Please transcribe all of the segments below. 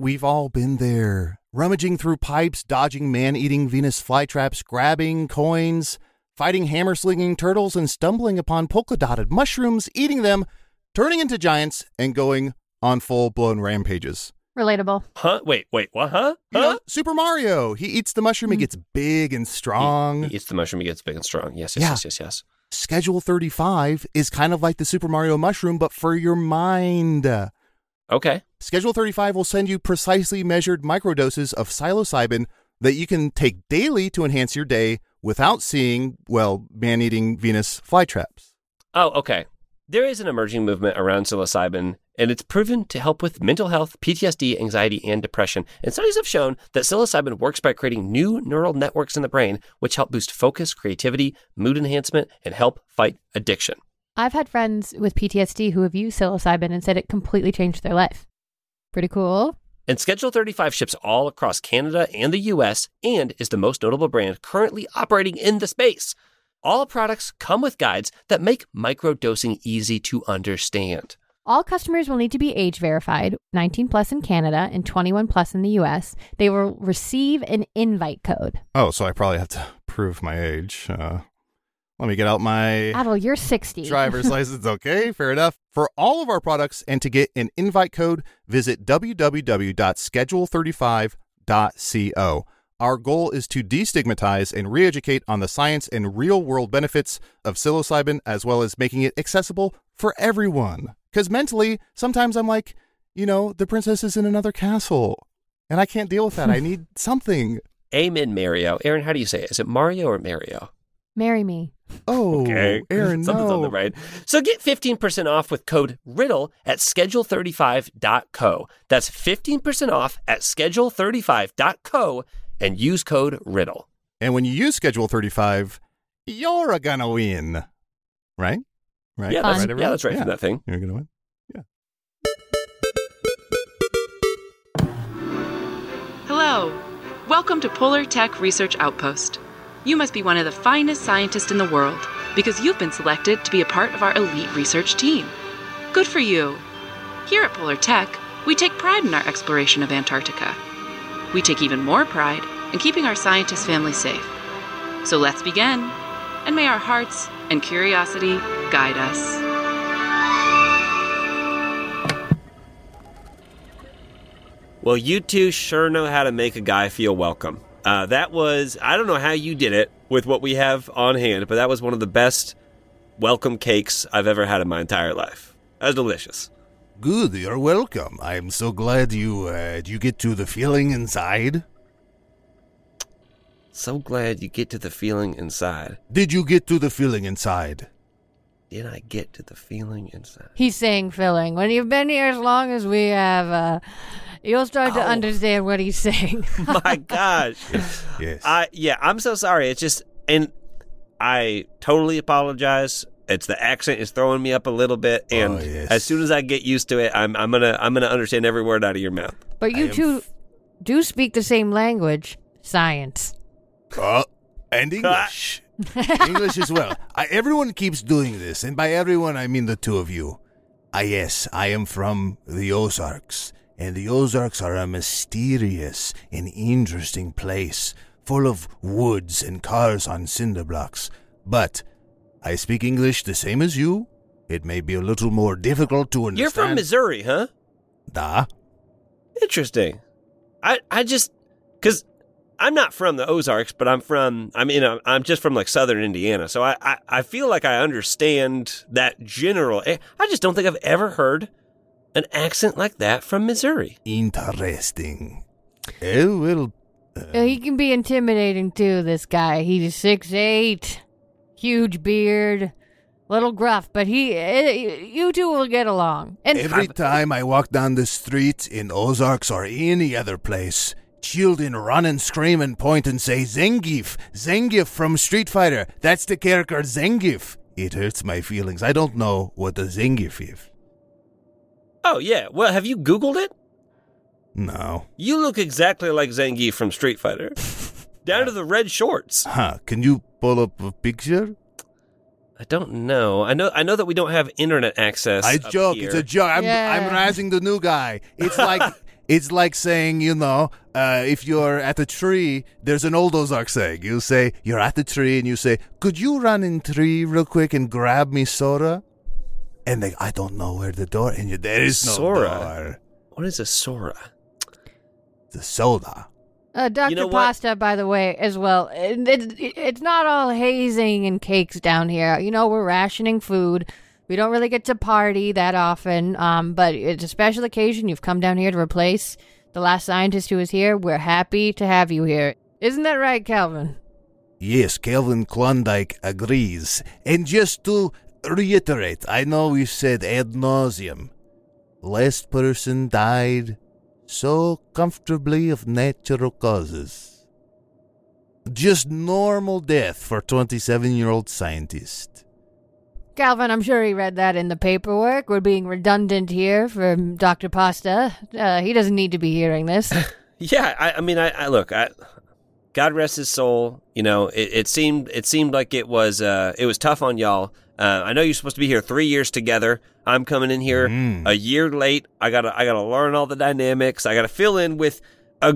We've all been there. Rummaging through pipes, dodging man eating Venus flytraps, grabbing coins, fighting hammer slinging turtles, and stumbling upon polka dotted mushrooms, eating them, turning into giants, and going on full blown rampages. Relatable. Huh? Wait, wait, what? Huh? You Huh? know, Super Mario. He eats the mushroom, he Mm. gets big and strong. He eats the mushroom, he gets big and strong. Yes, yes, Yeah. yes, yes, yes. Schedule 35 is kind of like the Super Mario mushroom, but for your mind. Okay. Schedule 35 will send you precisely measured microdoses of psilocybin that you can take daily to enhance your day without seeing, well, man eating Venus flytraps. Oh, okay. There is an emerging movement around psilocybin, and it's proven to help with mental health, PTSD, anxiety, and depression. And studies have shown that psilocybin works by creating new neural networks in the brain, which help boost focus, creativity, mood enhancement, and help fight addiction. I've had friends with PTSD who have used psilocybin and said it completely changed their life. Pretty cool. And Schedule 35 ships all across Canada and the US and is the most notable brand currently operating in the space. All products come with guides that make microdosing easy to understand. All customers will need to be age verified, 19 plus in Canada and 21 plus in the US. They will receive an invite code. Oh, so I probably have to prove my age. Uh, let me get out my Adal, you're 60. driver's license. Okay, fair enough. For all of our products and to get an invite code, visit www.schedule35.co. Our goal is to destigmatize and re educate on the science and real world benefits of psilocybin, as well as making it accessible for everyone. Because mentally, sometimes I'm like, you know, the princess is in another castle, and I can't deal with that. I need something. Amen, Mario. Erin, how do you say it? Is it Mario or Mario? Marry me. Oh, Okay. Erin, Something's no. on the right. So get 15% off with code RIDDLE at schedule35.co. That's 15% off at schedule35.co and use code RIDDLE. And when you use Schedule 35, you're gonna win. Right? Right? Yeah, that's, everyone? yeah, that's right from that thing. You're gonna win. Yeah. Hello. Welcome to Polar Tech Research Outpost. You must be one of the finest scientists in the world because you've been selected to be a part of our elite research team. Good for you. Here at Polar Tech, we take pride in our exploration of Antarctica. We take even more pride in keeping our scientist family safe. So let's begin, and may our hearts and curiosity guide us. Well, you two sure know how to make a guy feel welcome. Uh, that was, I don't know how you did it with what we have on hand, but that was one of the best welcome cakes I've ever had in my entire life. That was delicious. Good, you're welcome. I'm so glad you uh, you get to the feeling inside. So glad you get to the feeling inside. Did you get to the feeling inside? Did I get to the feeling inside? He's saying filling. When you've been here as long as we have, uh, you'll start to Ow. understand what he's saying. My gosh. Yes. I yeah, I'm so sorry. It's just and I totally apologize. It's the accent is throwing me up a little bit, and Oh, yes. as soon as I get used to it, I'm I'm gonna I'm gonna understand every word out of your mouth. but you two f- do speak the same language science. Uh, and English. English as well. I, everyone keeps doing this, and by everyone I mean the two of you. Ah, yes, I am from the Ozarks, and the Ozarks are a mysterious and interesting place, full of woods and cars on cinder blocks. But I speak English the same as you. It may be a little more difficult to understand. You're from Missouri, huh? Da. Interesting. I I just because I'm not from the Ozarks, but I'm from I mean I'm, I'm just from like southern Indiana, so I, I I feel like I understand that general. I just don't think I've ever heard an accent like that from Missouri. Interesting. Oh, well. Uh, he can be intimidating too. This guy, he's six eight, huge beard, little gruff, but he, uh, you two will get along. And Every time I walk down the street in Ozarks or any other place, children run and scream and point and say, Zangief, Zangief from Street Fighter. That's the character Zangief. It hurts my feelings. I don't know what a Zangief is. Oh yeah, well have you Googled it? No. You look exactly like Zangief from Street Fighter, down to the red shorts. Huh. Can you pull up a picture? I don't know. I know. I know that we don't have internet access. I up joke. here. It's a joke. I'm, Yeah. I'm rising the new guy. It's like It's like saying, you know, uh, if you're at a tree, there's an old Ozark saying. You say, you're at the tree and you say, could you run in tree real quick and grab me soda? And they, I don't know where the door, and you, there is no Sora. door. What is a Sora? The soda. Uh, Dr. know what? Pasta, by the way, as well. It, it, it's not all hazing and cakes down here. You know, we're rationing food. We don't really get to party that often, um, but it's a special occasion. You've come down here to replace the last scientist who was here. We're happy to have you here. Isn't that right, Calvin? Yes, Kelvin Klondike agrees. And just to reiterate, I know we've said ad nauseum. Last person died so comfortably of natural causes. Just normal death for 27 year old scientist. Calvin, I'm sure he read that in the paperwork. We're being redundant here for Dr. Pasta. Uh, he doesn't need to be hearing this. Yeah, I, I mean, I, I look, I, God rest his soul. You know, it, it seemed it seemed like it was uh, it was tough on y'all. Uh, I know you're supposed to be here three years together. I'm coming in here Mm. a year late. I gotta I gotta learn all the dynamics. I gotta fill in with a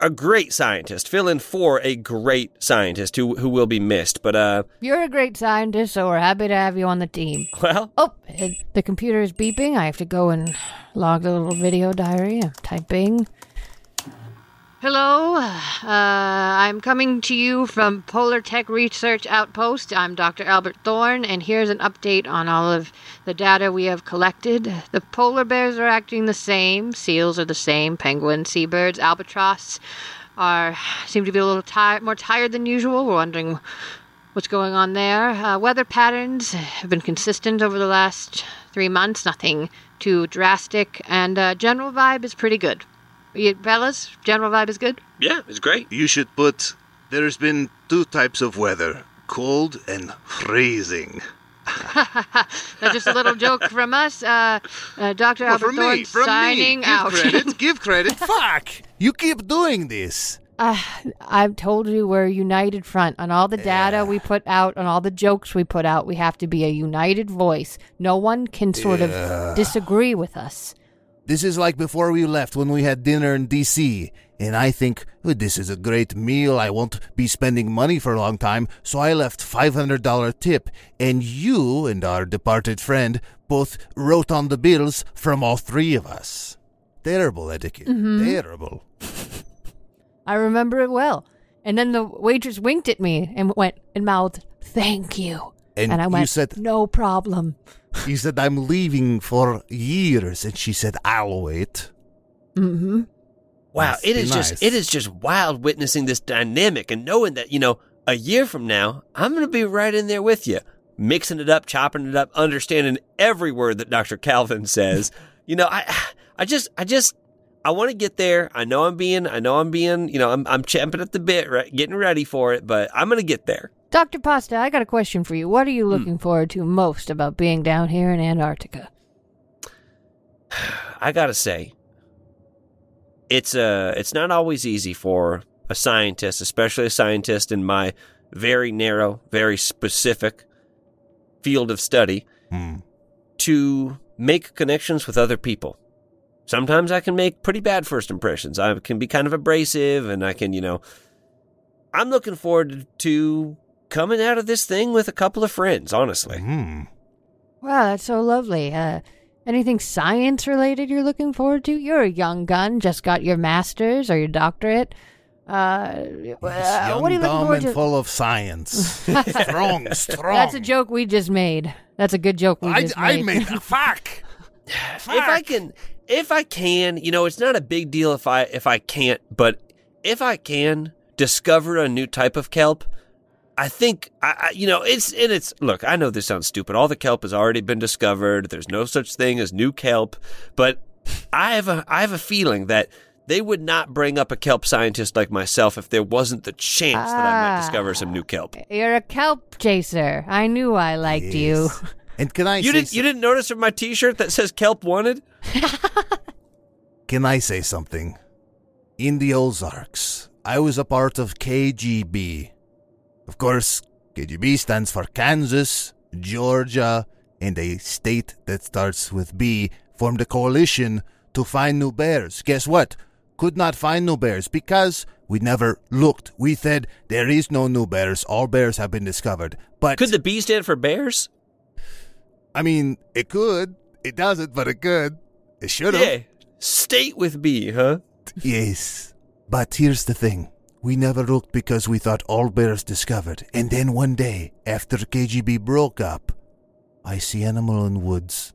a great scientist. Fill in for a great scientist who who will be missed. But uh, You're a great scientist, so we're happy to have you on the team. well, Oh, it, the computer is beeping. I have to go and log the little video diary. I'm typing. Hello, uh, I'm coming to you from Polar Tech Research Outpost. I'm Dr. Albert Thorne, and here's an update on all of the data we have collected. The polar bears are acting the same, seals are the same, penguins, seabirds, albatross are seem to be a little ti- more tired than usual. We're wondering what's going on there. Uh, weather patterns have been consistent over the last three months, nothing too drastic, and uh, general vibe is pretty good. You, fellas, general vibe is good? yeah, it's great. You should put. There's been two types of weather cold and freezing. That's just a little joke from us. Uh, uh, Dr. Albert Thorne signing out. give credit. Fuck! You keep doing this. Uh, I've told you we're a united front on all the data we put out, on all the jokes we put out. We have to be a united voice. No one can sort of disagree with us. This is like before we left when we had dinner in DC. And I think, "Oh, this is a great meal. I won't be spending money for a long time. So I left $500 tip. And you and our departed friend both wrote on the bills from all three of us. Terrible etiquette. Mm-hmm. Terrible. I remember it well. And then the waitress winked at me and went and mouthed, "Thank you." And I you went, said- "No problem." He said, I'm leaving for years. And she said, I'll wait. Mm-hmm. Wow, Must it be is just it is just wild witnessing this dynamic and knowing that, you know, a year from now, I'm going to be right in there with you, mixing it up, chopping it up, understanding every word that Dr. Calvin says. you know, I I just I just I want to get there. I know I'm being I know I'm being, you know, I'm I'm champing at the bit, right, getting ready for it, but I'm going to get there. Dr. Pasta, I got a question for you. What are you Hmm. looking forward to most about being down here in Antarctica? I gotta say, it's uh it's not always easy for a scientist, especially a scientist in my very narrow, very specific field of study, Hmm. to make connections with other people. Sometimes I can make pretty bad first impressions. I can be kind of abrasive, and I can, you know, I'm looking forward to coming out of this thing with a couple of friends. Honestly, Hmm. Wow, that's so lovely. Uh, anything science related you're looking forward to? You're a young gun, just got your master's or your doctorate. Uh, uh, He's what young, are you looking dumb, forward and to? full of science. strong, strong. That's a joke we just made. That's a good joke we I, just I made. made fuck. if I can, if I can, you know, it's not a big deal if I if I can't, but if I can discover a new type of kelp, I think I, I you know it's and it's look. I know this sounds stupid. All the kelp has already been discovered. There's no such thing as new kelp, but I have a I have a feeling that. They would not bring up a kelp scientist like myself if there wasn't the chance that I might Ah. discover some new kelp. You're a kelp chaser. I knew I liked you. And can I You didn't you didn't notice from my T-shirt that says kelp wanted? Can I say something? In the Ozarks, I was a part of KGB. Of course, KGB stands for Kansas, Georgia, and a state that starts with B formed a coalition to find new bears. Guess what? Could not find new bears because we never looked. We said there is no new bears. All bears have been discovered. But Could the B stand for bears? I mean, it could. It doesn't, but it could. It should have. Yeah. State with B, huh? Yes. But here's the thing. We never looked because we thought all bears discovered. And then one day, after KGB broke up, I see animal in woods.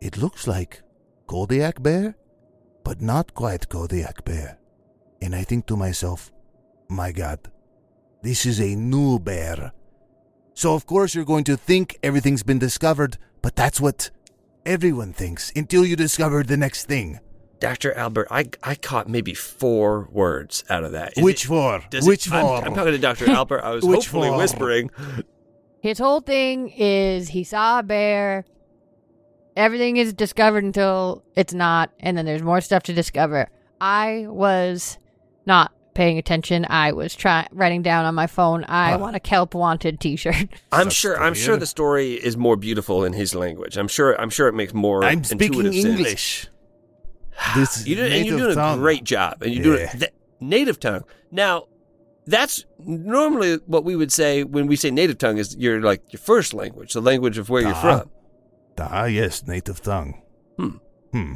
It looks like Kodiak bear, but not quite Kodiak bear. And I think to myself, my God, this is a new bear. So of course you're going to think everything's been discovered, but that's what everyone thinks until you discover the next thing. Dr. Albert, I, I caught maybe four words out of that. Is Which it- for? does it- Which I'm. I'm talking to Dr. Albert. I was Which hopefully for? whispering. His whole thing is he saw a bear. Everything is discovered until it's not, and then there's more stuff to discover. I was not paying attention. I was trying writing down on my phone. I want a kelp wanted T-shirt. I'm Sucks sure. I'm sure the story is more beautiful in his language. I'm sure. I'm sure it makes more. I'm speaking intuitive sense. This You and you're doing tongue. a great job, and you're doing Yeah. th- native tongue. Now, that's normally what we would say when we say native tongue is your like your first language, the language of where you're Ah. from. Ah, yes, native tongue. Hmm. Hmm.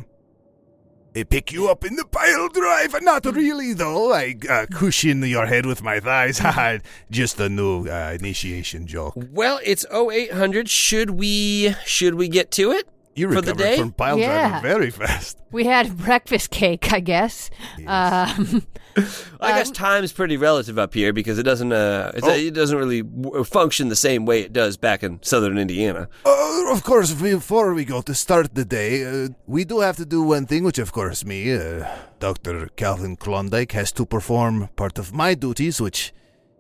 I pick you up in the pile drive. Not really, though. I uh, cushion your head with my thighs. Haha, Just a new uh, initiation joke. Well, it's 0800. Should we should we get to it? You For the recovered day? from pile Yeah. driving very fast. We had breakfast cake, I guess. Um, I guess Um, time's pretty relative up here because it doesn't uh it's, Oh. it doesn't really function the same way it does back in southern Indiana. Uh, of course, before we go to start the day, uh, we do have to do one thing, which, of course, me, uh, Dr. Calvin Klondike, has to perform part of my duties, which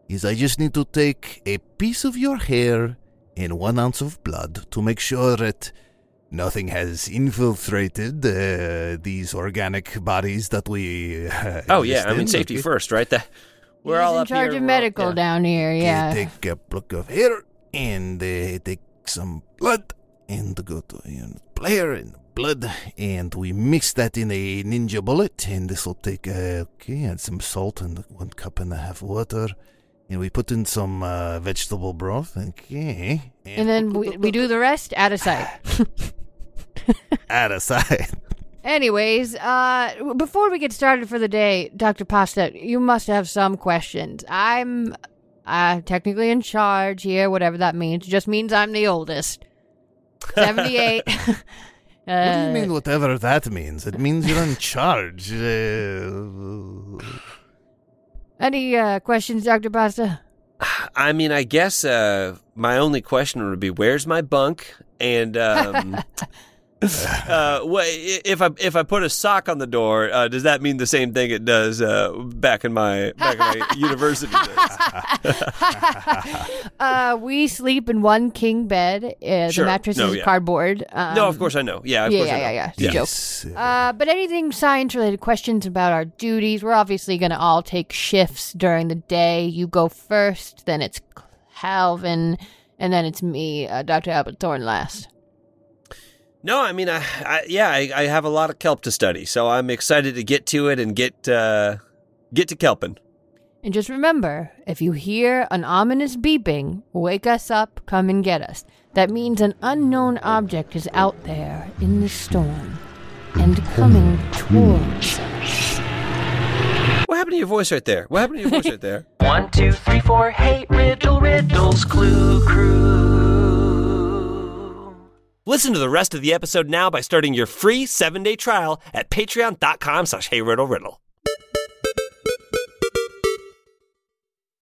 is I just need to take a piece of your hair and one ounce of blood to make sure that nothing has infiltrated uh, these organic bodies that we. Uh, Oh yeah, I mean in, safety okay? first, right? That we're he's all in up charge here, of we're medical yeah. down here. Okay, Yeah. Take a block of hair and uh, take some blood and go to a player and blood and we mix that in a ninja bullet and this will take uh, okay and some salt and one cup and a half water and we put in some uh, vegetable broth okay And then we, we do the rest out of sight. out of sight. Anyways, uh, before we get started for the day, Dr. Pasta, you must have some questions. I'm uh, technically in charge here, whatever that means. It just means I'm the oldest. 78. uh, what do you mean whatever that means it means you're in charge uh, Any uh, questions, Dr. Pasta? I mean, I guess uh, my only question would be, "Where's my bunk?" And um, uh, if I if I put a sock on the door? Uh, does that mean the same thing it does uh, back in my back in my university days? uh, we sleep in one king bed. Uh, Sure. The mattress No, is yeah. cardboard. Um, no, of course I know. Yeah, of yeah, course yeah, yeah, yeah. Joke. yes Uh, but anything science related questions about our duties, we're obviously going to all take shifts during the day. You go first, then it's Calvin, and then it's me, uh, Dr. Albert Thorne last. No, I mean, I, I yeah, I, I have a lot of kelp to study, so I'm excited to get to it and get uh, get to kelping. And just remember if you hear an ominous beeping, wake us up, come and get us. That means an unknown object is out there in the storm and coming towards us. What happened to your voice right there? What happened to your voice right there? One, two, three, four, hate riddle, riddles, clue, crew. Listen to the rest of the episode now by starting your free seven day trial at patreon.com slash heyriddleriddle.